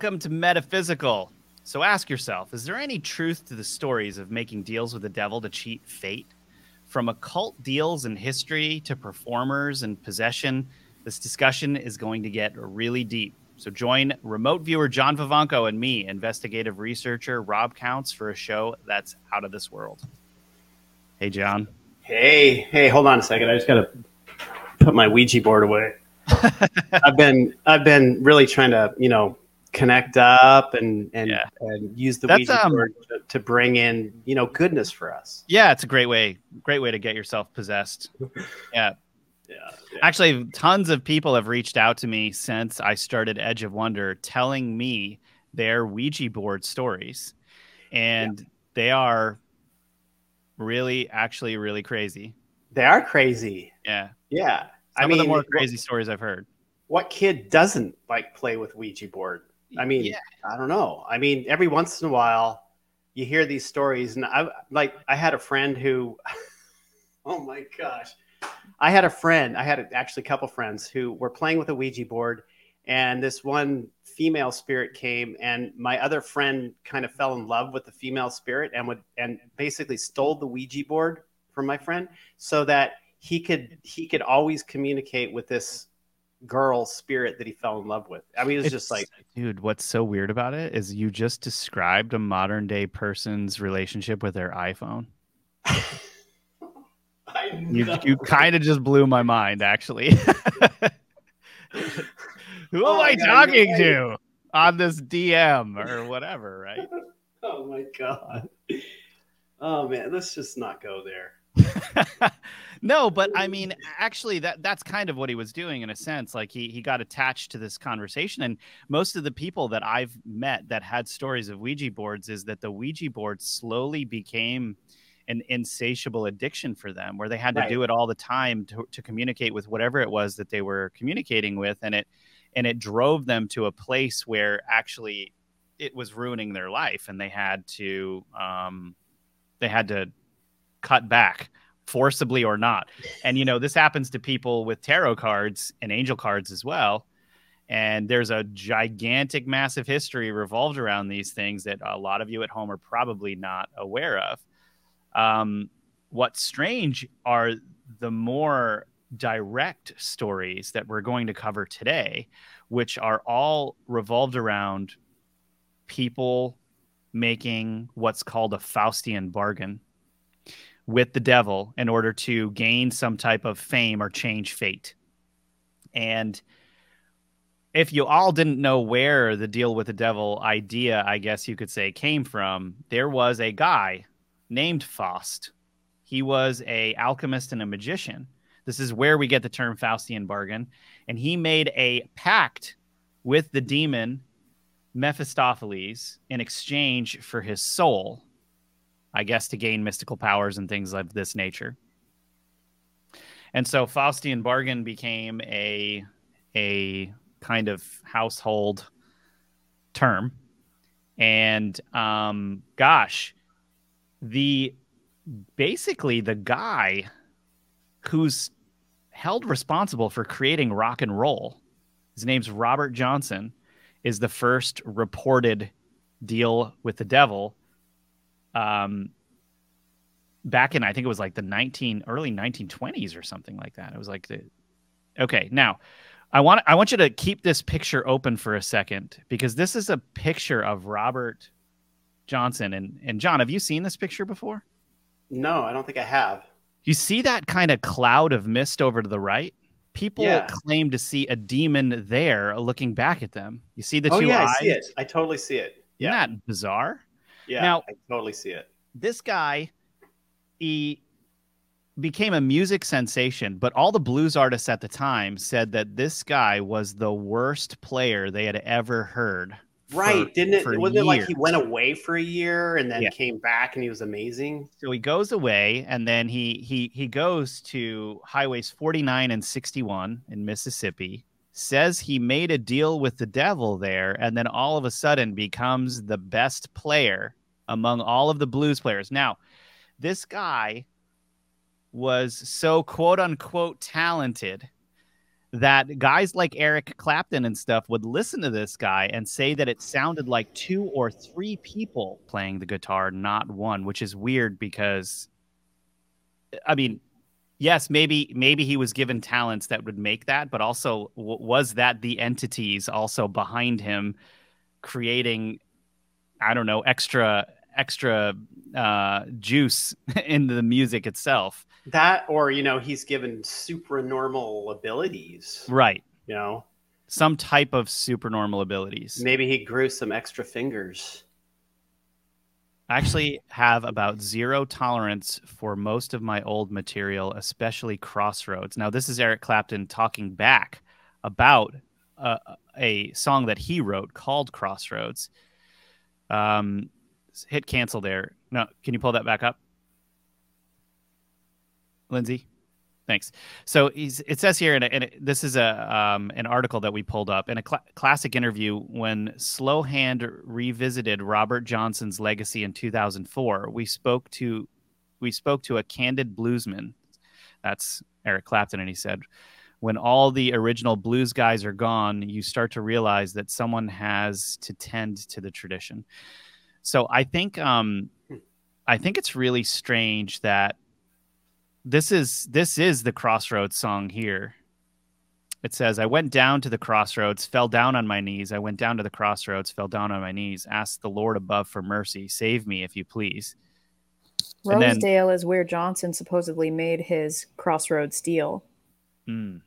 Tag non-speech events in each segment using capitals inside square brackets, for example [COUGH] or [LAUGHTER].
Welcome to Metaphysical. So ask yourself is there any truth to the stories of making deals with the devil to cheat fate? From occult deals in history to performers and possession, this discussion is going to get really deep. So join remote viewer John Vivanco and me, investigative researcher Rob Counts, for a show that's out of this world. Hey, John. Hey, hey, hold on a second. I just got to put my Ouija board away. [LAUGHS] I've been I've been really trying to you know connect up and and, yeah. and use the That's, Ouija um, board to, to, bring in you know goodness for us. Yeah, it's a great way great way to get yourself possessed. [LAUGHS] Yeah. Yeah, yeah. Actually, tons of people have reached out to me since I started Edge of Wonder telling me their Ouija board stories. And yeah. they are really actually really crazy. They are crazy. Yeah. Yeah. Some I mean, of the more crazy what, stories I've heard. What kid doesn't like play with Ouija board? I mean, yeah. I don't know. I mean, every once in a while, you hear these stories, and I like. I had a friend who, [LAUGHS] oh my gosh, I had a friend. I had actually a couple friends who were playing with a Ouija board, and this one female spirit came, and my other friend kind of fell in love with the female spirit, and would and basically stole the Ouija board from my friend, so that he could he could always communicate with this girl spirit that he fell in love with. I mean, it was it's, just like, dude, what's so weird about it is you just described a modern day person's relationship with their iPhone. [LAUGHS] you you kind of just blew my mind, actually. [LAUGHS] Who oh am I God, talking to on this DM or whatever, right? [LAUGHS] Oh my God. Oh man, let's just not go there. [LAUGHS] no, but I mean, [LAUGHS] actually, that that's kind of what he was doing in a sense. Like he he got attached to this conversation, and most of the people that I've met that had stories of Ouija boards is that the Ouija board slowly became an insatiable addiction for them, where they had to right. do it all the time to to communicate with whatever it was that they were communicating with, and it and it drove them to a place where actually it was ruining their life, and they had to um, they had to cut back forcibly or not. And you know, this happens to people with tarot cards and angel cards as well. And there's a gigantic, massive history revolved around these things that a lot of you at home are probably not aware of. Um, what's strange are the more direct stories that we're going to cover today, which are all revolved around people making what's called a Faustian bargain with the devil in order to gain some type of fame or change fate. And if you all didn't know where the deal with the devil idea, I guess you could say, came from, there was a guy named Faust. He was a alchemist and a magician. This is where we get the term Faustian bargain. And he made a pact with the demon Mephistopheles in exchange for his soul I guess, to gain mystical powers and things of this nature. And so Faustian bargain became a a kind of household term. And um, gosh, the basically the guy who's held responsible for creating rock and roll, his name's Robert Johnson, is the first reported deal with the devil um, back in I think it was like the 19 early 1920s or something like that. It was like the Okay, now I want I want you to keep this picture open for a second because this is a picture of Robert Johnson and and John, have you seen this picture before? No, I don't think I have. You see that kind of cloud of mist over to the right? People yeah. claim to see a demon there looking back at them. You see the oh, two yeah, eyes? I see it. I totally see it. Yeah. Isn't that bizarre? Yeah, now, I totally see it. This guy, he became a music sensation, but all the blues artists at the time said that this guy was the worst player they had ever heard. Right. For, Didn't it? Wasn't years. it like he went away for a year and then yeah. came back and he was amazing? So he goes away and then he he he goes to highways 49 and 61 in Mississippi. Says he made a deal with the devil there, and then all of a sudden becomes the best player among all of the blues players. Now, this guy was so quote unquote talented that guys like Eric Clapton and stuff would listen to this guy and say that it sounded like two or three people playing the guitar, not one, which is weird because I mean, yes, maybe maybe he was given talents that would make that, but also w- was that the entities also behind him creating I don't know, extra extra uh, juice [LAUGHS] into the music itself. That, or you know, he's given supernormal abilities, right? You know, some type of supernormal abilities. Maybe he grew some extra fingers. I actually have about zero tolerance for most of my old material, especially Crossroads. Now, this is Eric Clapton talking back about uh, a song that he wrote called Crossroads. Um, hit cancel there. No, can you pull that back up? Lindsay? Thanks. So it says here, and, and this is a um, an article that we pulled up in a cl- classic interview when Slowhand revisited Robert Johnson's legacy in 2004. We spoke to we spoke to a candid bluesman. That's Eric Clapton, and he said, "When all the original blues guys are gone, you start to realize that someone has to tend to the tradition." So I think um, I think it's really strange that this is this is the crossroads song here. It says i went down to the crossroads fell down on my knees. I went down to the crossroads fell down on my knees. Asked the lord above for mercy. Save me if you please. Rosedale then, is where johnson supposedly made his crossroads deal. Hmm.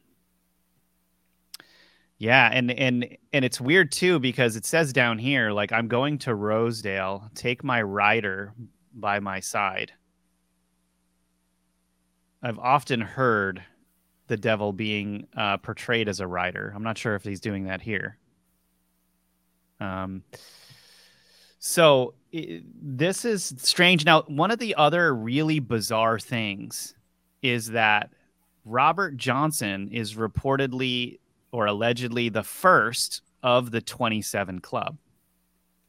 yeah and and and it's weird too because it says down here like i'm going to rosedale. Take my rider by my side I've often heard the devil being uh, portrayed as a rider. I'm not sure if he's doing that here. Um, so it, this is strange. Now, one of the other really bizarre things is that Robert Johnson is reportedly or allegedly the first of the 27 Club.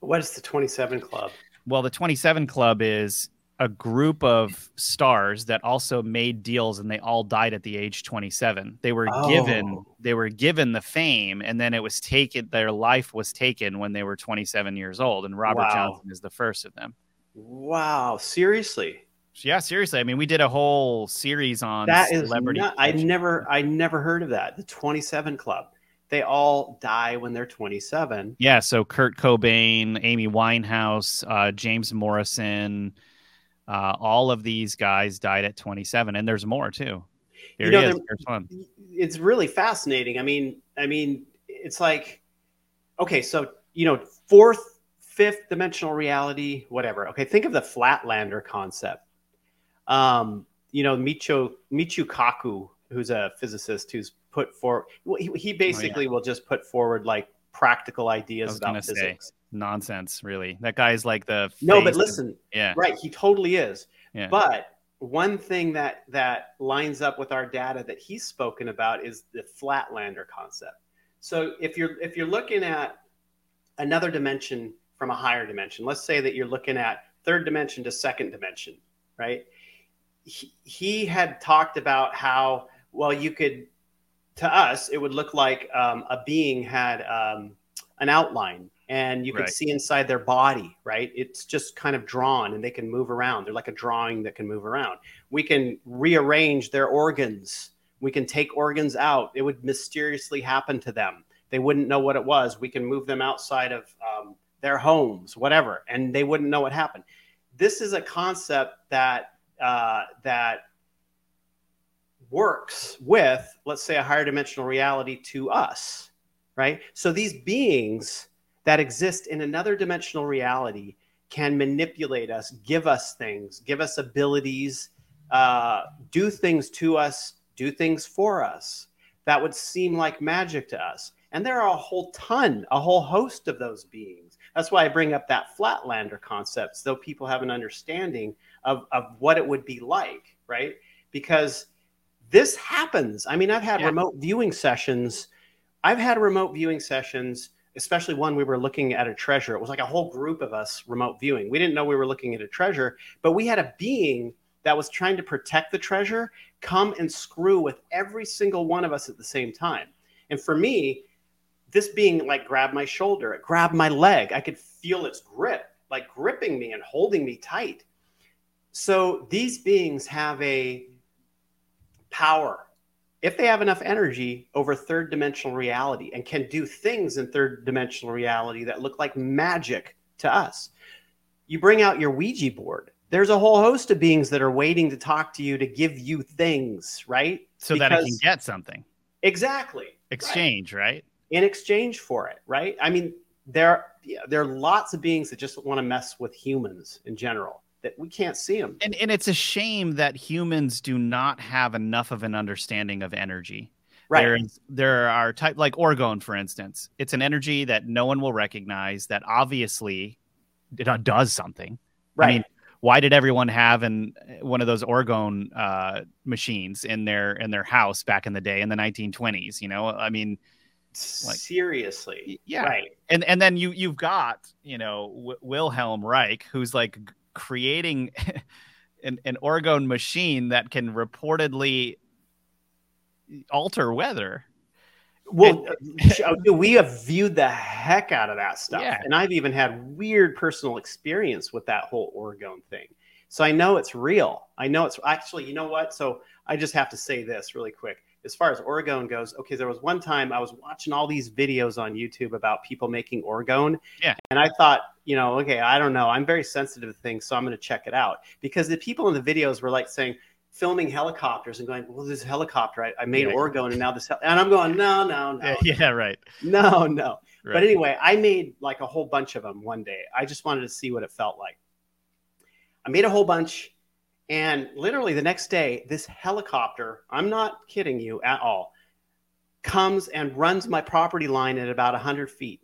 What is the 27 Club? Well, the 27 Club is a group of stars that also made deals and they all died at the age 27 they were oh. given they were given the fame and then it was taken their life was taken when they were 27 years old and robert wow. johnson is the first of them. Wow seriously? Yeah seriously. I mean we did a whole series on that celebrity is not, i never i never heard of that. The 27 club. They all die when they're 27 yeah so kurt cobain amy winehouse uh, james morrison uh, all of these guys died at 27, and there's more too. Here you know, is. It's really fascinating. I mean, I mean, it's like, okay, so you know, fourth, fifth dimensional reality, whatever. Okay, think of the flatlander concept. Um, you know, Michio Michio Kaku, who's a physicist, who's put forward. He, he basically oh, yeah. will just put forward like practical ideas about physics. Say, nonsense, really. That guy's like the no, but listen, of, yeah, right. He totally is. Yeah. But one thing that that lines up with our data that he's spoken about is the flatlander concept. So if you're if you're looking at another dimension from a higher dimension, let's say that you're looking at third dimension to second dimension, right? He, he had talked about how well you could to us it would look like um, a being had um, an outline and you can right. see inside their body, right? It's just kind of drawn and they can move around. They're like a drawing that can move around. We can rearrange their organs. We can take organs out. It would mysteriously happen to them. They wouldn't know what it was. We can move them outside of um, their homes, whatever, and they wouldn't know what happened. This is a concept that uh, that works with, let's say, a higher dimensional reality to us, right? So these beings that exist in another dimensional reality can manipulate us, give us things, give us abilities, uh, do things to us, do things for us that would seem like magic to us. And there are a whole ton, a whole host of those beings. That's why I bring up that flatlander concept, so people have an understanding of, of what it would be like, right? Because this happens. I mean, I've had yeah. remote viewing sessions. I've had remote viewing sessions especially one we were looking at a treasure. It was like a whole group of us remote viewing. We didn't know we were looking at a treasure, but we had a being that was trying to protect the treasure come and screw with every single one of us at the same time. And for me, this being like grab my shoulder, it grabbed my leg. I could feel its grip, like gripping me and holding me tight. So these beings have a power if they have enough energy over third dimensional reality and can do things in third dimensional reality that look like magic to us. You bring out your Ouija board. There's a whole host of beings that are waiting to talk to you to give you things, right? So because, that it can get something. Exactly. Exchange, right? right? In exchange for it, right? I mean, there, yeah, there are lots of beings that just want to mess with humans in general that we can't see them. And and it's a shame that humans do not have enough of an understanding of energy. Right. There, there are type like orgone, for instance. It's an energy that no one will recognize that obviously it does something. Right. I mean, why did everyone have an one of those orgone uh, machines in their in their house back in the day in the 1920s? You know, I mean, like, seriously, yeah. Right. And and then you you've got you know w- Wilhelm Reich, who's like creating [LAUGHS] an, an orgone machine that can reportedly alter weather. Well, uh, [LAUGHS] uh, we have viewed the heck out of that stuff. Yeah. And I've even had weird personal experience with that whole orgone thing. So I know it's real. I know it's actually, you know what? So I just have to say this really quick as far as orgone goes, okay, there was one time I was watching all these videos on YouTube about people making orgone. Yeah. And I thought, you know, okay, I don't know. I'm very sensitive to things, so I'm going to check it out. Because the people in the videos were like saying, filming helicopters and going, well, this helicopter, I, I made yeah. orgone and now this, hel-. and I'm going, no, no, no. [LAUGHS] Yeah, right. No, no. Right. But anyway, I made like a whole bunch of them one day. I just wanted to see what it felt like. I made a whole bunch and literally the next day, this helicopter, I'm not kidding you at all, comes and runs my property line at about 100 feet,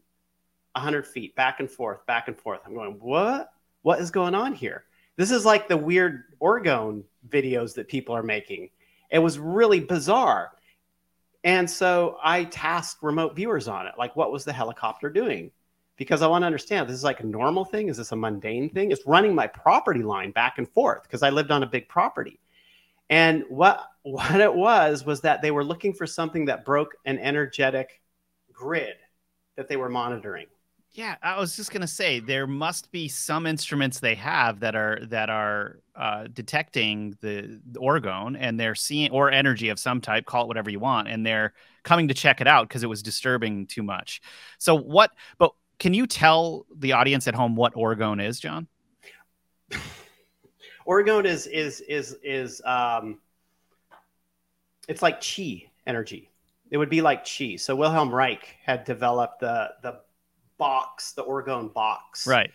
100 feet, back and forth, back and forth. I'm going, what? What is going on here? This is like the weird orgone videos that people are making. It was really bizarre. And so I tasked remote viewers on it. Like, what was the helicopter doing? Because I want to understand this is like a normal thing. Is this a mundane thing? It's running my property line back and forth because I lived on a big property. And what [LAUGHS] what it was was that they were looking for something that broke an energetic grid that they were monitoring. Yeah, I was just gonna say there must be some instruments they have that are that are uh, detecting the, the orgone and they're seeing or energy of some type, call it whatever you want, and they're coming to check it out because it was disturbing too much. So what? But can you tell the audience at home what orgone is, John? [SIGHS] orgone is is is is um, it's like chi energy. It would be like chi. So Wilhelm Reich had developed the the box, the orgone box, right?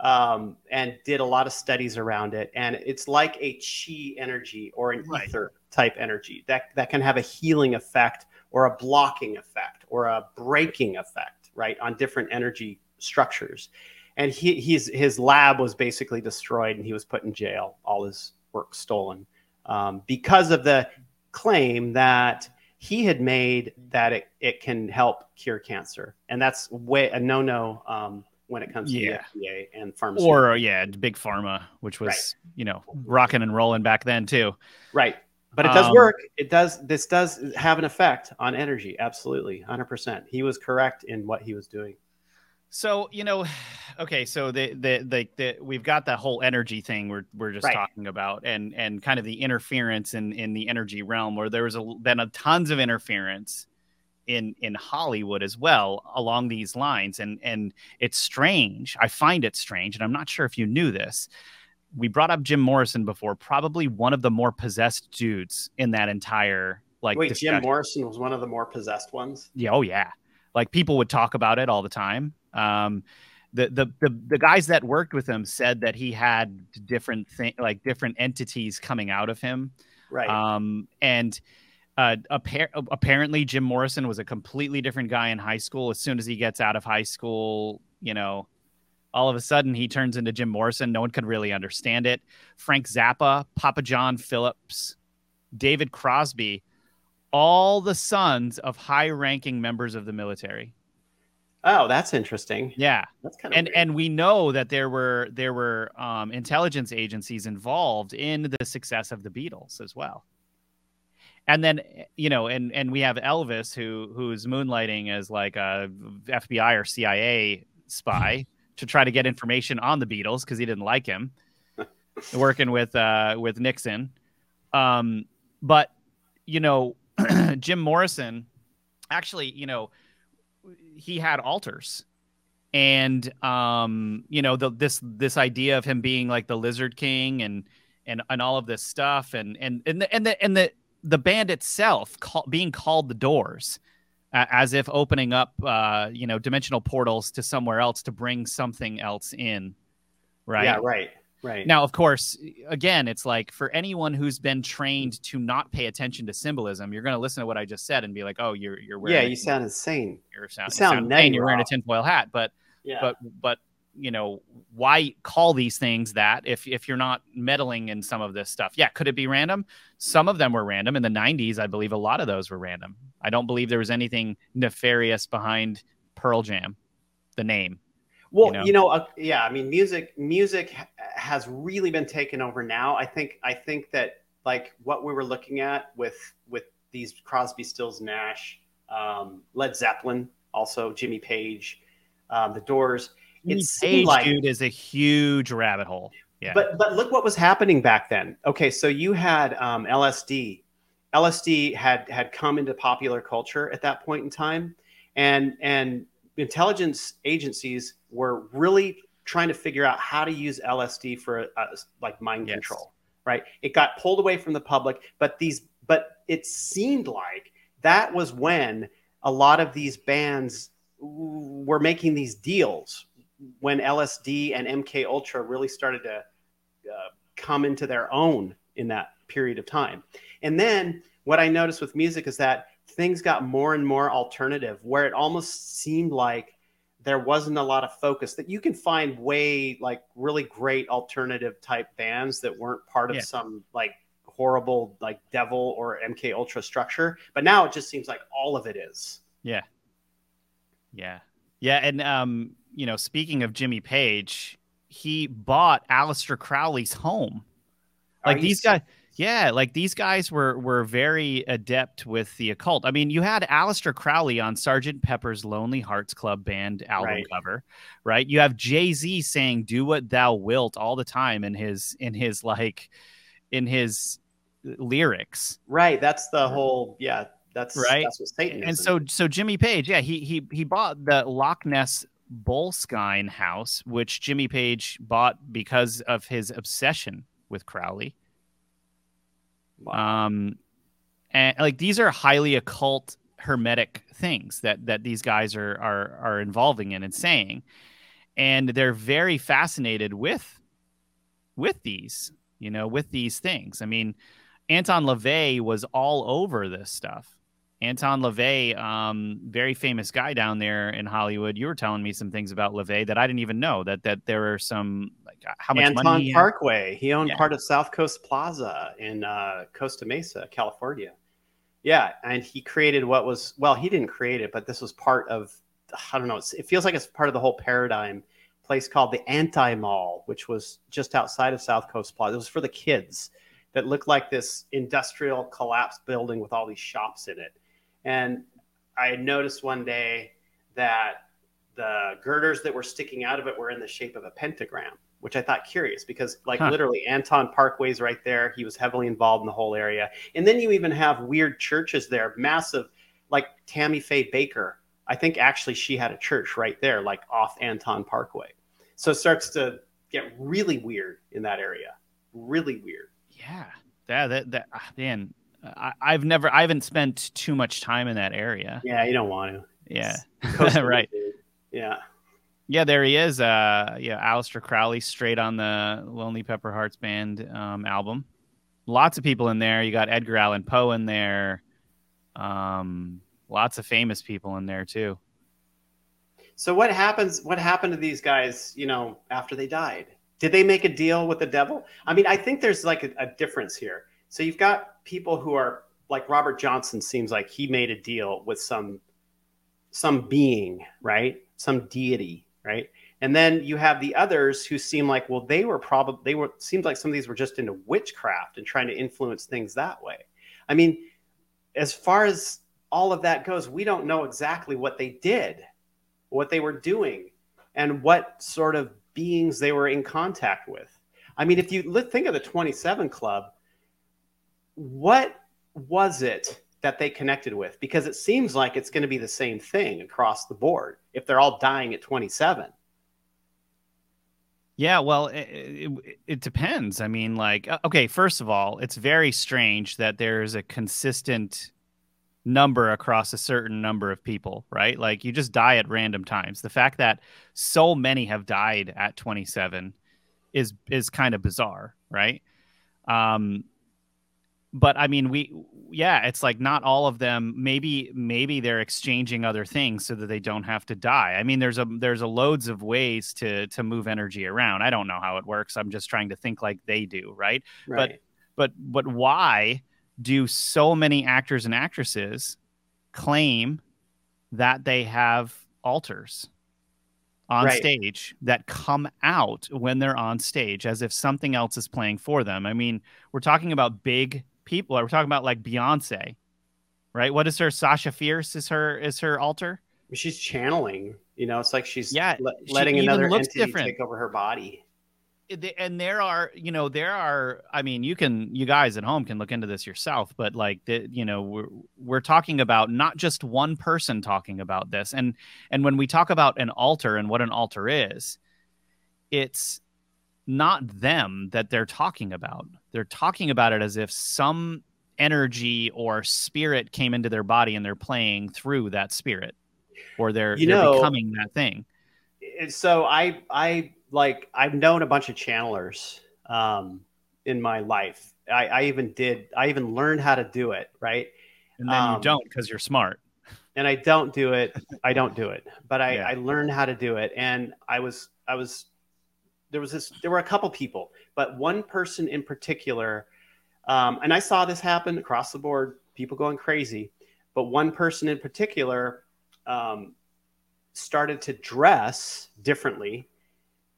Um, and did a lot of studies around it. And it's like a chi energy or an right. ether type energy that that can have a healing effect or a blocking effect or a breaking effect right, on different energy structures. And he, he's, his lab was basically destroyed and he was put in jail, all his work stolen um, because of the claim that he had made that it, it can help cure cancer. And that's way a no no um, when it comes to yeah. the FDA and pharma. Or, yeah, big pharma, which was, right. you know, rocking and rolling back then too. Right but it does um, work. It does. This does have an effect on energy. Absolutely, hundred percent. He was correct in what he was doing. So you know, [SIGHS] okay. So the the the, the we've got that whole energy thing we're we're just right. talking about, and and kind of the interference in in the energy realm, where there was a, been a tons of interference in in Hollywood as well along these lines, and and it's strange. I find it strange, and I'm not sure if you knew this we brought up Jim Morrison before, probably one of the more possessed dudes in that entire like. Wait, discussion. Jim Morrison was one of the more possessed ones. Yeah, oh yeah, like people would talk about it all the time. Um, the, the the the guys that worked with him said that he had different thing like different entities coming out of him. Right. Um, and uh, appar- apparently Jim Morrison was a completely different guy in high school. As soon as he gets out of high school, you know, all of a sudden he turns into Jim Morrison. No one could really understand it. Frank Zappa, Papa John Phillips, David Crosby, all the sons of high ranking members of the military. Oh, that's interesting. Yeah, that's kind of and weird. and we know that there were there were um, intelligence agencies involved in the success of the Beatles as well. And then you know, and and we have Elvis who who's moonlighting as like a FBI or CIA spy [LAUGHS] to try to get information on the Beatles because he didn't like him, [LAUGHS] working with uh, with Nixon. Um, but you know, [CLEARS THROAT] Jim Morrison, actually, you know he had altars. And um you know the, this this idea of him being like the lizard king and and and all of this stuff and and and the and the, and the the band itself call, being called the doors as if opening up uh you know dimensional portals to somewhere else to bring something else in right yeah right Right. Now, of course, again, it's like for anyone who's been trained to not pay attention to symbolism, you're going to listen to what I just said and be like, "Oh, you're you're wearing yeah, you sound insane. You're sound, you sound, you sound insane. You're wearing a tinfoil hat." But yeah. but but you know why call these things that if if you're not meddling in some of this stuff? Yeah, could it be random? Some of them were random in the '90s. I believe a lot of those were random. I don't believe there was anything nefarious behind Pearl Jam, the name. Well, you know, you know uh, yeah, I mean, music music has really been taken over now. I think I think that like what we were looking at with with these Crosby, Stills, Nash, um, Led Zeppelin, also Jimmy Page, um, the Doors. Jimmy Page, like, dude, is a huge rabbit hole. Yeah. But but look what was happening back then. Okay, so you had um, LSD. LSD had had come into popular culture at that point in time, and and intelligence agencies were really trying to figure out how to use LSD for uh, like mind yes. control, right? It got pulled away from the public, but these, but it seemed like that was when a lot of these bands were making these deals when LSD and MK Ultra really started to uh, come into their own in that period of time. And then what I noticed with music is that things got more and more alternative, where it almost seemed like there wasn't a lot of focus that you can find way like really great alternative type bands that weren't part of yeah. some like horrible like devil or mk ultra structure but now it just seems like all of it is yeah yeah yeah and um you know speaking of jimmy page he bought Aleister crowley's home like these guys yeah, like these guys were were very adept with the occult. I mean, you had Aleister Crowley on Sergeant Pepper's Lonely Hearts Club Band album right. cover, right? You have Jay Z saying "Do what thou wilt" all the time in his in his like in his lyrics. Right. That's the whole yeah. That's right. That's what Satan And so so Jimmy Page, yeah, he he he bought the Loch Ness Boleskine house, which Jimmy Page bought because of his obsession with Crowley. Wow. Um, and like these are highly occult, hermetic things that that these guys are are are involving in and saying, and they're very fascinated with with these, you know, with these things. I mean, Anton LaVey was all over this stuff. Anton LaVey, um, very famous guy down there in Hollywood. You were telling me some things about LaVey that I didn't even know. That that there are some like how much Anton money Parkway. He owned yeah. part of South Coast Plaza in uh, Costa Mesa, California. Yeah, and he created what was well, he didn't create it, but this was part of I don't know. it feels like it's part of the whole paradigm. Place called the Anti Mall, which was just outside of South Coast Plaza. It was for the kids that looked like this industrial collapsed building with all these shops in it and I noticed one day that the girders that were sticking out of it were in the shape of a pentagram, which I thought curious because, like, huh. literally, Anton Parkway's right there. He was heavily involved in the whole area. And then you even have weird churches there, massive, like Tammy Faye Bakker. I think actually she had a church right there, like off Anton Parkway. So it starts to get really weird in that area. Really weird. Yeah. That, that, that ah, man, I, have never, I haven't spent too much time in that area. Yeah, you don't want to. Yeah, [LAUGHS] right. Yeah. Yeah, there he is. Uh, yeah, Aleister Crowley, straight on the Lonely Pepper Hearts Band um, album. Lots of people in there. You got Edgar Allan Poe in there. Um, lots of famous people in there too. So what happens? What happened to these guys? You know, after they died, did they make a deal with the devil? I mean, I think there's like a, a difference here. So you've got people who are like Robert Johnson seems like he made a deal with some some being, right? some deity, right? And then you have the others who seem like, well, they were probably they were seems like some of these were just into witchcraft and trying to influence things that way. I mean, as far as all of that goes, we don't know exactly what they did, what they were doing, and what sort of beings they were in contact with. I mean, if you think of the 27 Club, what was it that they connected with? Because it seems like it's going to be the same thing across the board if they're all dying at 27. Yeah, well, it, it, it, depends. I mean, like, uh, okay, first of all, it's very strange that there's a consistent number across a certain number of people, right? Like, you just die at random times. The fact that so many have died at 27 is is kind of bizarre, right? Um, but I mean, we yeah, it's like not all of them. Maybe maybe they're exchanging other things so that they don't have to die. I mean, there's a there's a loads of ways to to move energy around. I don't know how it works. I'm just trying to think like they do, right? right. But but but why do so many actors and actresses claim that they have alters on right. stage that come out when they're on stage as if something else is playing for them. I mean, we're talking about big people. Are We're talking about like Beyonce, right? What is her? Sasha Fierce is her is her alter. She's channeling. You know, it's like she's yeah, le- letting another entity different. take over her body. And there are, you know, there are. I mean, you can, you guys at home can look into this yourself. But like, the, you know, we're we're talking about not just one person talking about this. And and when we talk about an altar and what an altar is, it's not them that they're talking about. They're talking about it as if some energy or spirit came into their body and they're playing through that spirit or they're, you they're becoming that thing. So I, I like, I've known a bunch of channelers um, in my life. I, I even did, I even learned how to do it. Right. And then um, you don't because you're smart. [LAUGHS] And I don't do it. I don't do it, but I, yeah. I learned how to do it. And I was, I was there was this there were a couple people but one person in particular um, and i saw this happen across the board people going crazy but one person in particular um, started to dress differently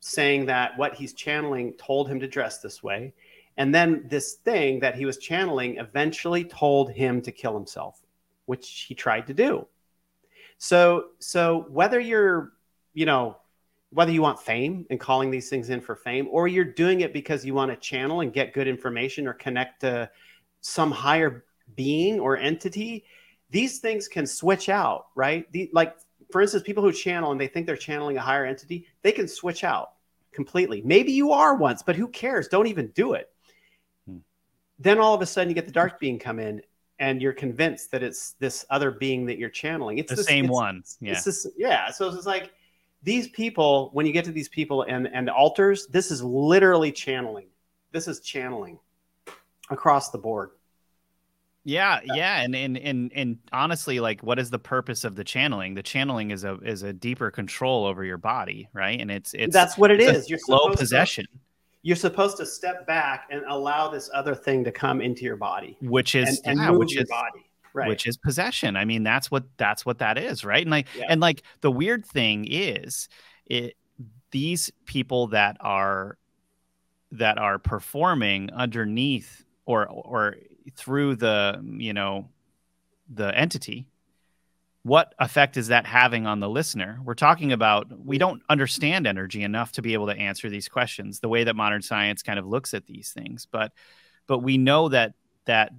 saying that what he's channeling told him to dress this way. And then this thing that he was channeling eventually told him to kill himself which he tried to do. So so whether you're you know whether you want fame and calling these things in for fame, or you're doing it because you want to channel and get good information or connect to some higher being or entity, these things can switch out, right? The, like, for instance, people who channel and they think they're channeling a higher entity, they can switch out completely. Maybe you are once, but who cares? Don't even do it. Hmm. Then all of a sudden you get the dark being come in and you're convinced that it's this other being that you're channeling. It's the this, same it's, one. Yeah. This, yeah. So it's like, these people, when you get to these people and, and alters, this is literally channeling. This is channeling across the board. Yeah, yeah, and and and and honestly, like, what is the purpose of the channeling? The channeling is a is a deeper control over your body, right? And it's it's that's what it is. You're slow possession. To, you're supposed to step back and allow this other thing to come into your body, which is and, and yeah, move which your is, body right. which is possession. I mean, that's what that's what that is, right? And like yeah. and like the weird thing is it these people that are that are performing underneath or or through the mm, you know the entity what effect is that having on the listener we're talking about we mm-hmm. don't understand energy enough to be able to answer these questions the way that modern science kind of looks at these things but but we know that that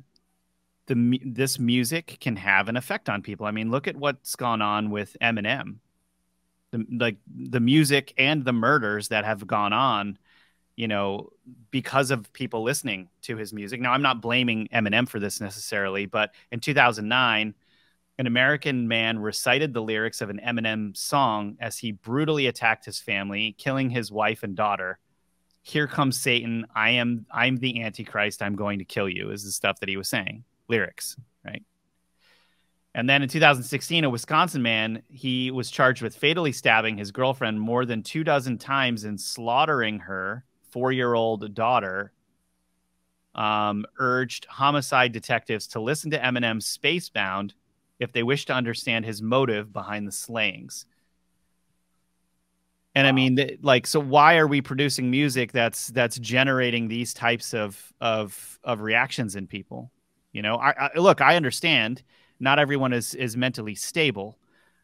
the this music can have an effect on people. I mean, look at what's gone on with Eminem. The, like the music and the murders that have gone on, you know, because of people listening to his music. Now, I'm not blaming Eminem for this necessarily, but in 2009, an American man recited the lyrics of an Eminem song as he brutally attacked his family, killing his wife and daughter. Here comes Satan. I am I'm the antichrist. I'm going to kill you is the stuff that he was saying lyrics, right? And then in 2016, a Wisconsin man, he was charged with fatally stabbing his girlfriend more than two dozen times and slaughtering her four year old daughter. Um, urged homicide detectives to listen to Eminem's Space Bound if they wish to understand his motive behind the slayings. And wow. I mean, like, so why are we producing music that's that's generating these types of of of reactions in people? You know, I, I look, I understand not everyone is is mentally stable,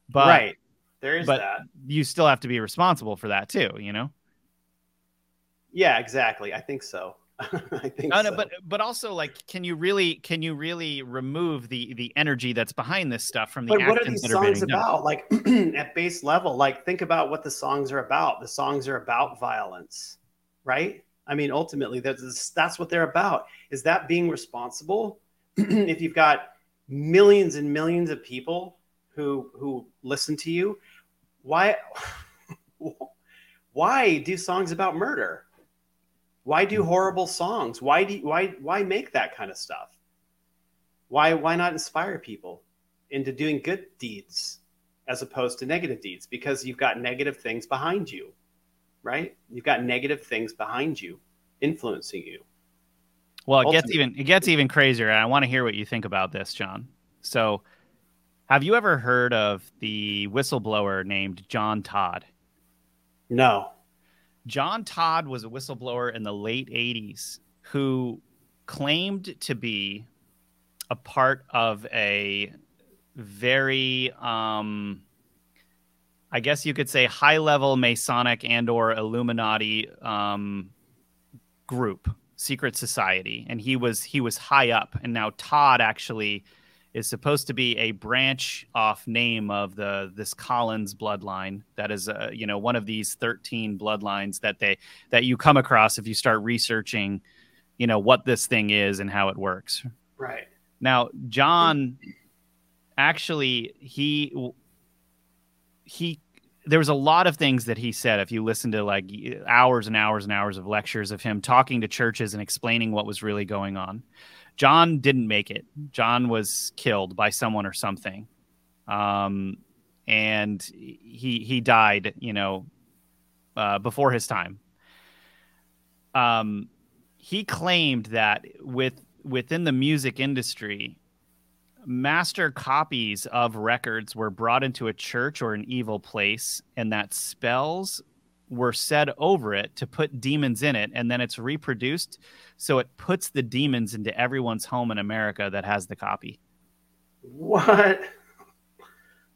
but right there is but that. You still have to be responsible for that too. You know. Yeah, exactly. I think so. [LAUGHS] I think no, no, but but also like, can you really can you really remove the the energy that's behind this stuff from the? But what are these songs about? Like [CLEARS THROAT] at base level, like think about what the songs are about. The songs are about violence, right? I mean, ultimately, that's that's what they're about. Is that being responsible? [CLEARS THROAT] if you've got millions and millions of people who who listen to you, why [LAUGHS] why do songs about murder? Why do horrible songs? Why do why why make that kind of stuff? Why why not inspire people into doing good deeds as opposed to negative deeds? Because you've got negative things behind you, right? You've got negative things behind you influencing you. Well, it Ultimately. gets even it gets even crazier. And I want to hear what you think about this, John. So, have you ever heard of the whistleblower named John Todd? No. John Todd was a whistleblower in the late 80s who claimed to be a part of a very um, I guess you could say high level Masonic and or Illuminati um, group, secret society, and he was he was high up. And now Todd actually is supposed to be a branch off name of the this Collins bloodline. That is, uh, you know, one of these thirteen bloodlines that they that you come across if you start researching, you know, what this thing is and how it works. Right now, John actually he he there was a lot of things that he said if you listen to like hours and hours and hours of lectures of him talking to churches and explaining what was really going on John didn't make it. John was killed by someone or something, um, and he he died. You know, uh, before his time. Um, he claimed that with within the music industry, master copies of records were brought into a church or an evil place, and that spells were said over it to put demons in it, and then it's reproduced. So it puts the demons into everyone's home in America that has the copy. What?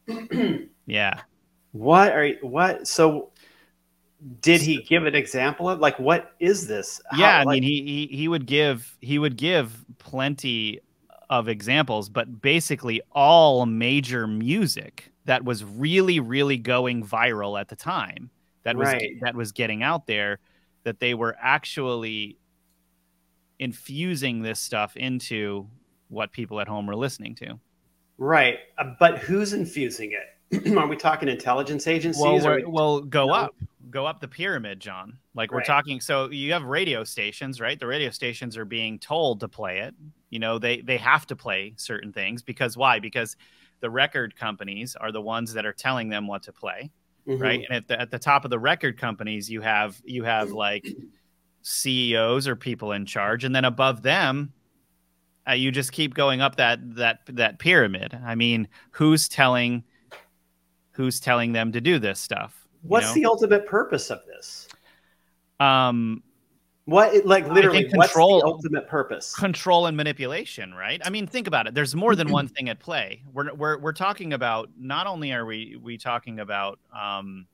[CLEARS THROAT] yeah. What are you, what? So did he give an example of like what is this? How, yeah, I like... mean he, he he would give he would give plenty of examples, but basically all major music that was really really going viral at the time that was right. that was getting out there that they were actually infusing this stuff into what people at home were listening to. Right, uh, but who's infusing it? [CLEARS THROAT] are we talking intelligence agencies? Well, we, well go no? up, go up the pyramid, John. Like we're talking. So you have radio stations, right? The radio stations are being told to play it. You know, they they have to play certain things because why? Because the record companies are the ones that are telling them what to play mm-hmm. right? And at the, at the top of the record companies, you have you have like CEOs or people in charge, and then above them, uh, you just keep going up that that that pyramid. I mean, who's telling who's telling them to do this stuff? What's know? the ultimate purpose of this? Um, what like literally control, what's the ultimate purpose? Control and manipulation, right? I mean, think about it. There's more than one [CLEARS THROAT] thing at play. We're we're we're talking about not only are we we talking about um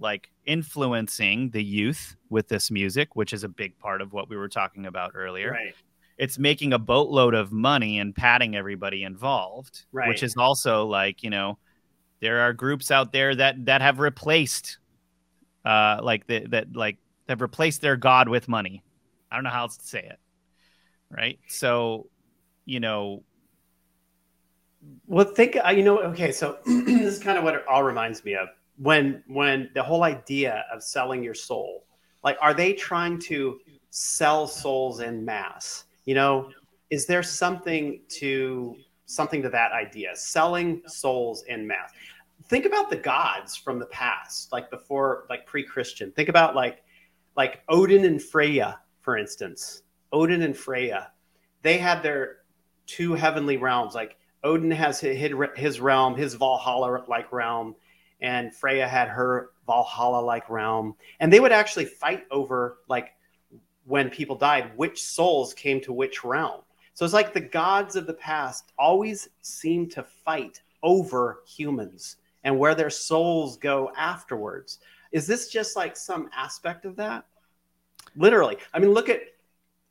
like influencing the youth with this music, which is a big part of what we were talking about earlier. Right. It's making a boatload of money and patting everybody involved, right. which is also like, you know, there are groups out there that that have replaced uh like the, that like They've replaced their god with money. I don't know how else to say it. Right? So, you know, well, think uh, you know. Okay, so [CLEARS THROAT] this is kind of what it all reminds me of when when the whole idea of selling your soul. Like, are they trying to sell souls in mass? You know, is there something to something to that idea? Selling souls in mass. Think about the gods from the past, like before, like pre-Christian. Think about like like Odin and Freya, for instance. Odin and Freya, they had their two heavenly realms. Like Odin has his realm, his Valhalla like realm, and Freya had her Valhalla like realm. And they would actually fight over, like, when people died, which souls came to which realm. So it's like the gods of the past always seem to fight over humans and where their souls go afterwards. Is this just like some aspect of that? Literally. I mean, look at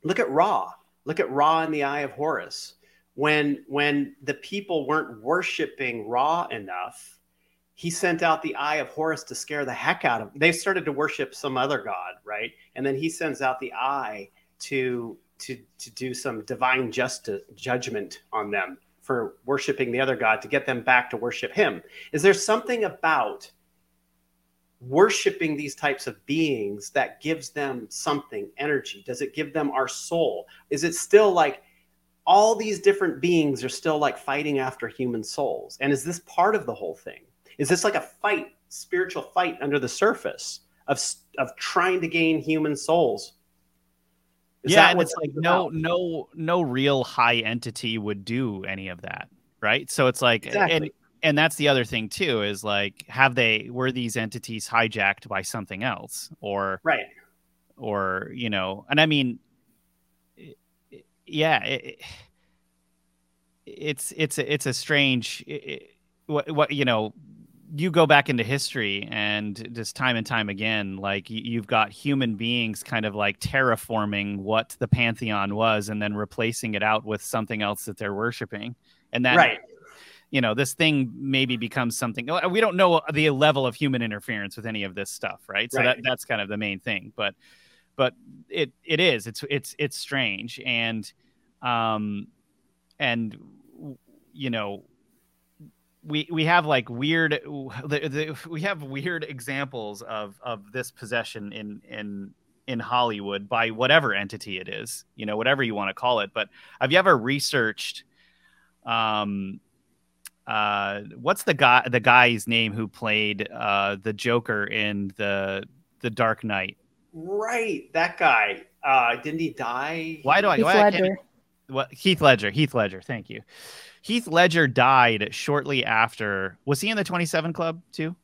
look at Ra. Look at Ra in the Eye of Horus. When when the people weren't worshiping Ra enough, he sent out the Eye of Horus to scare the heck out of them. They started to worship some other god, right? And then he sends out the Eye to to to do some divine justice judgment on them for worshiping the other god to get them back to worship him. Is there something about worshiping these types of beings that gives them something energy? Does it give them our soul? Is it still like all these different beings are still like fighting after human souls? And is this part of the whole thing? Is this like a fight spiritual fight under the surface of of trying to gain human souls is yeah and it's like no no no real high entity would do any of that right? So it's like exactly. and and that's the other thing too is like have they were these entities hijacked by something else or right. or you know and i mean yeah it, it's it's it's a strange it, what what you know you go back into history and just time and time again like you've got human beings kind of like terraforming what the pantheon was and then replacing it out with something else that they're worshiping. And that right. you know this thing maybe becomes something we don't know the level of human interference with any of this stuff right? So right. that that's kind of the main thing. But but it it is. It's it's it's strange. And um and you know we we have like weird the, the, we have weird examples of of this possession in in in Hollywood by whatever entity it is, you know, whatever you want to call it. But have you ever researched um uh, what's the guy the guy's name who played uh, the Joker in the the Dark Knight? Right, that guy. Uh, didn't he die? Why do I? Heath why Ledger. I what Heath Ledger? Heath Ledger. Thank you. Heath Ledger died shortly after. Was he in the Twenty Seven Club too?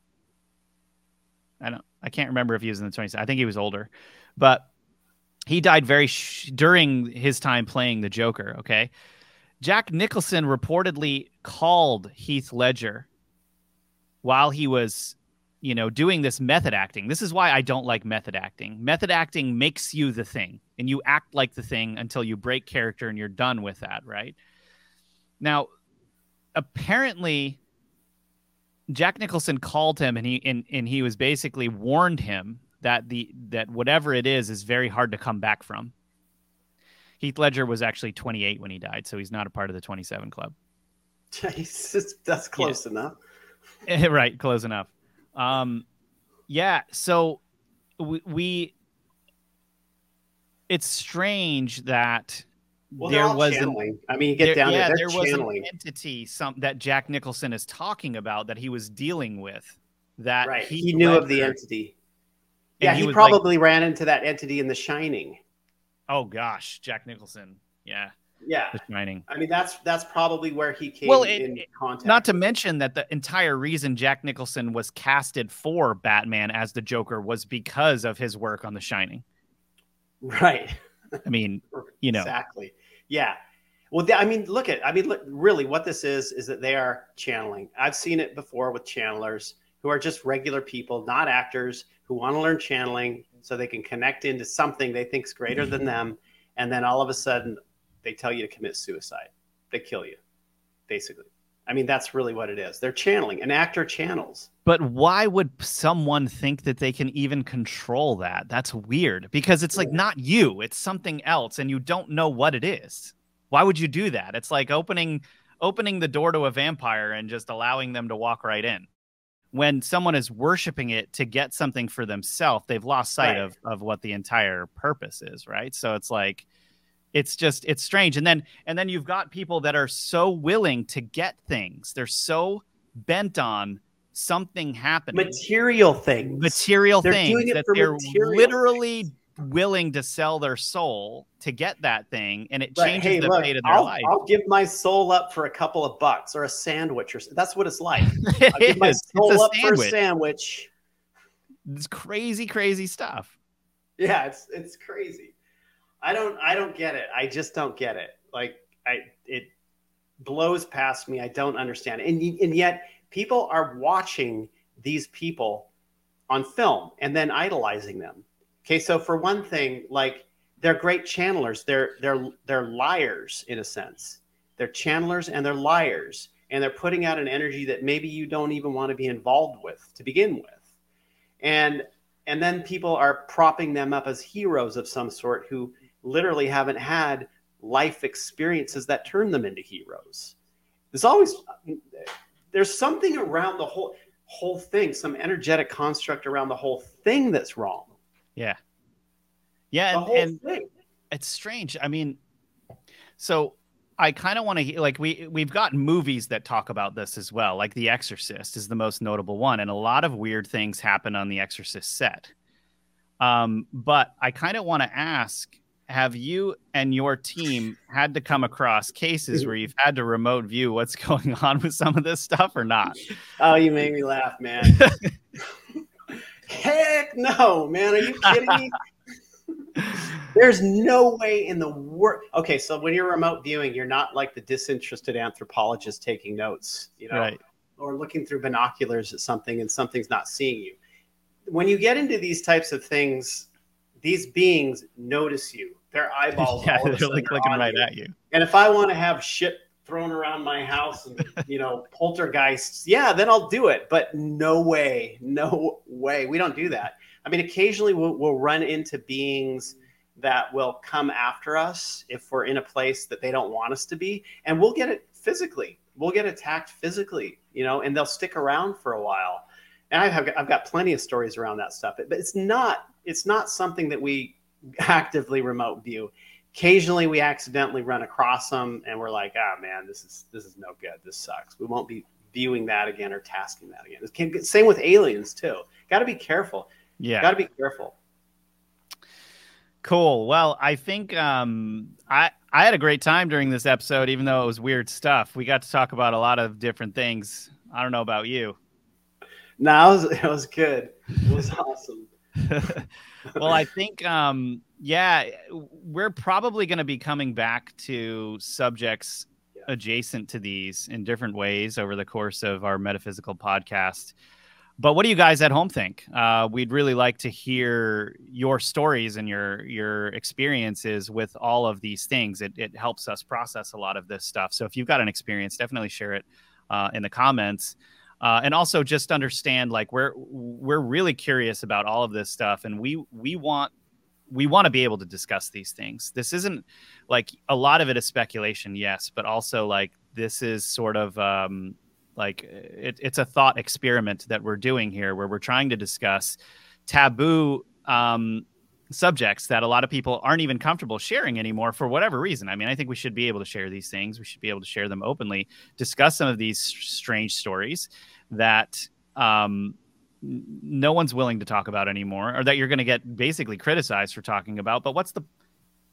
I don't. I can't remember if he was in the Twenty Seven. I think he was older, but he died very sh- during his time playing the Joker. Okay, Jack Nicholson reportedly called Heath Ledger while he was, you know, doing this method acting. This is why I don't like method acting. Method acting makes you the thing and you act like the thing until you break character and you're done with that, right? Now, apparently Jack Nicholson called him and he and, and he was basically warned him that the that whatever it is is very hard to come back from Heath Ledger was actually 28 when he died, so he's not a part of the 27 club. Jesus, that's close yeah. enough. [LAUGHS] right, close enough. Um, yeah, so we, we it's strange that well, there was channeling. An, I mean, get there, down yeah, there. there was an entity some that Jack Nicholson is talking about that he was dealing with. That right. he knew of the entity. Yeah, he, he probably like, ran into that entity in The Shining. Oh gosh, Jack Nicholson. Yeah. Yeah. The Shining. I mean, that's that's probably where he came well, it, in contact. Not to mention that the entire reason Jack Nicholson was casted for Batman as the Joker was because of his work on The Shining. Right. I mean, [LAUGHS] you know. Exactly. Yeah. Well, I mean, look at, I mean, look, really what this is, is that they are channeling. I've seen it before with channelers who are just regular people, not actors, who want to learn channeling so they can connect into something they think is greater than mm-hmm. them. And then all of a sudden, they tell you to commit suicide. They kill you, basically. I mean, that's really what it is. They're channeling. An actor channels. But why would someone think that they can even control that? That's weird because it's like not you, it's something else, and you don't know what it is. Why would you do that? It's like opening opening the door to a vampire and just allowing them to walk right in when someone is worshiping it to get something for themselves, they've lost sight right. of, of what the entire purpose is, right? So it's like it's just it's strange. And then and then you've got people that are so willing to get things. They're so bent on something happening. Material things. Material they're things that they're literally things willing to sell their soul to get that thing, and it changes hey, the look, fate of their I'll, life. I'll give my soul up for a couple of bucks or a sandwich, or that's what it's like. [LAUGHS] it I'll give my soul up sandwich. for a sandwich. It's crazy, crazy stuff. Yeah, it's it's crazy. I don't I don't get it. I just don't get it. Like I it blows past me. I don't understand. And and yet people are watching these people on film and then idolizing them. Okay, so for one thing, like they're great channelers. They're they're they're liars in a sense. They're channelers and they're liars, and they're putting out an energy that maybe you don't even want to be involved with to begin with. And and then people are propping them up as heroes of some sort who literally haven't had life experiences that turn them into heroes. There's always there's something around the whole whole thing, some energetic construct around the whole thing that's wrong. Yeah. Yeah, and, and it's strange. I mean, so I kind of want to like we we've got movies that talk about this as well. Like The Exorcist is the most notable one, and a lot of weird things happen on the Exorcist set. Um, but I kind of want to ask have you and your team had to come across cases where you've had to remote view what's [LAUGHS] going on with some of this stuff or not? Oh, you made me laugh, man. Heck no, man. Are you kidding me? [LAUGHS] There's no way in the world. Okay, so when you're remote viewing, you're not like the disinterested anthropologist taking notes, you know, right. or looking through binoculars at something and something's not seeing you. When you get into these types of things, these beings notice you their eyeballs. [LAUGHS] yeah, they're like looking right you. at you. And if I want to have shit thrown around my house and [LAUGHS] you know poltergeists, yeah, then I'll do it. But no way, no way, we don't do that. I mean, occasionally we'll, we'll run into beings that will come after us if we're in a place that they don't want us to be, and we'll get it physically. We'll get attacked physically, you know, and they'll stick around for a while. And I have I've got plenty of stories around that stuff, but it's not it's not something that we actively remote view. Occasionally, we accidentally run across them, and we're like, "Ah, oh, man, this is this is no good. This sucks. We won't be viewing that again or tasking that again." Same with aliens too. Got to be careful. Yeah, got to be careful. Cool. Well, I think um, I I had a great time during this episode, even though it was weird stuff. We got to talk about a lot of different things. I don't know about you. No, it was, it was good. It was [LAUGHS] awesome. [LAUGHS] well, I think, um, yeah, we're probably going to be coming back to subjects adjacent to these in different ways over the course of our metaphysical podcast. But what do you guys at home think? Uh, we'd really like to hear your stories and your your experiences with all of these things. It, it helps us process a lot of this stuff. So if you've got an experience, definitely share it uh, in the comments uh, and also just understand like we're we're really curious about all of this stuff and we we want we want to be able to discuss these things. This isn't like a lot of it is speculation yes but also like this is sort of um like it, it's a thought experiment that we're doing here where we're trying to discuss taboo um subjects that a lot of people aren't even comfortable sharing anymore for whatever reason. I mean, I think we should be able to share these things. We should be able to share them openly, discuss some of these strange stories that um, no one's willing to talk about anymore, or that you're going to get basically criticized for talking about. But what's the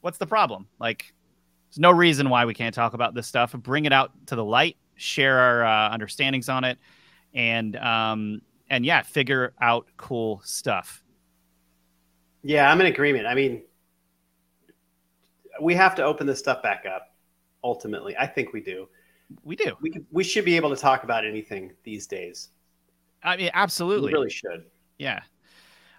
what's the problem? Like, there's no reason why we can't talk about this stuff. Bring it out to the light, share our uh, understandings on it, and um, and yeah, figure out cool stuff. Yeah, I'm in agreement. I mean, we have to open this stuff back up. Ultimately, I think we do. We do. We we should be able to talk about anything these days. I mean, absolutely. We really should. Yeah.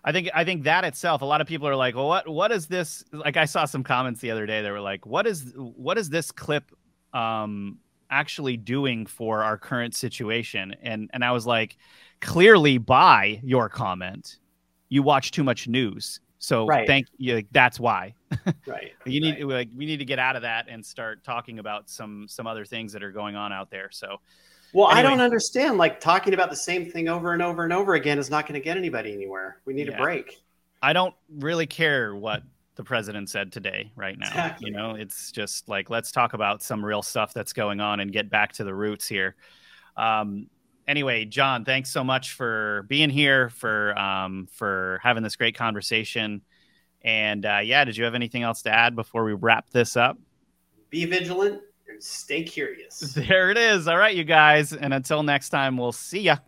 I think I think that itself, a lot of people are like, well, what what is this? Like I saw some comments the other day that were like, what is what is this clip um actually doing for our current situation? And and I was like, clearly by your comment, you watch too much news so right. thank you. That's why. [LAUGHS] right. You need right. like we need to get out of that and start talking about some some other things that are going on out there. So. Well, anyway. I don't understand. Like talking about the same thing over and over and over again is not going to get anybody anywhere. We need yeah. a break. I don't really care what the president said today right now exactly. you know it's just like let's talk about some real stuff that's going on and get back to the roots here um, anyway, John, thanks so much for being here, for um, for having this great conversation. And uh, yeah, did you have anything else to add before we wrap this up? Be vigilant and stay curious. There it is. All right, you guys. And until next time, we'll see ya.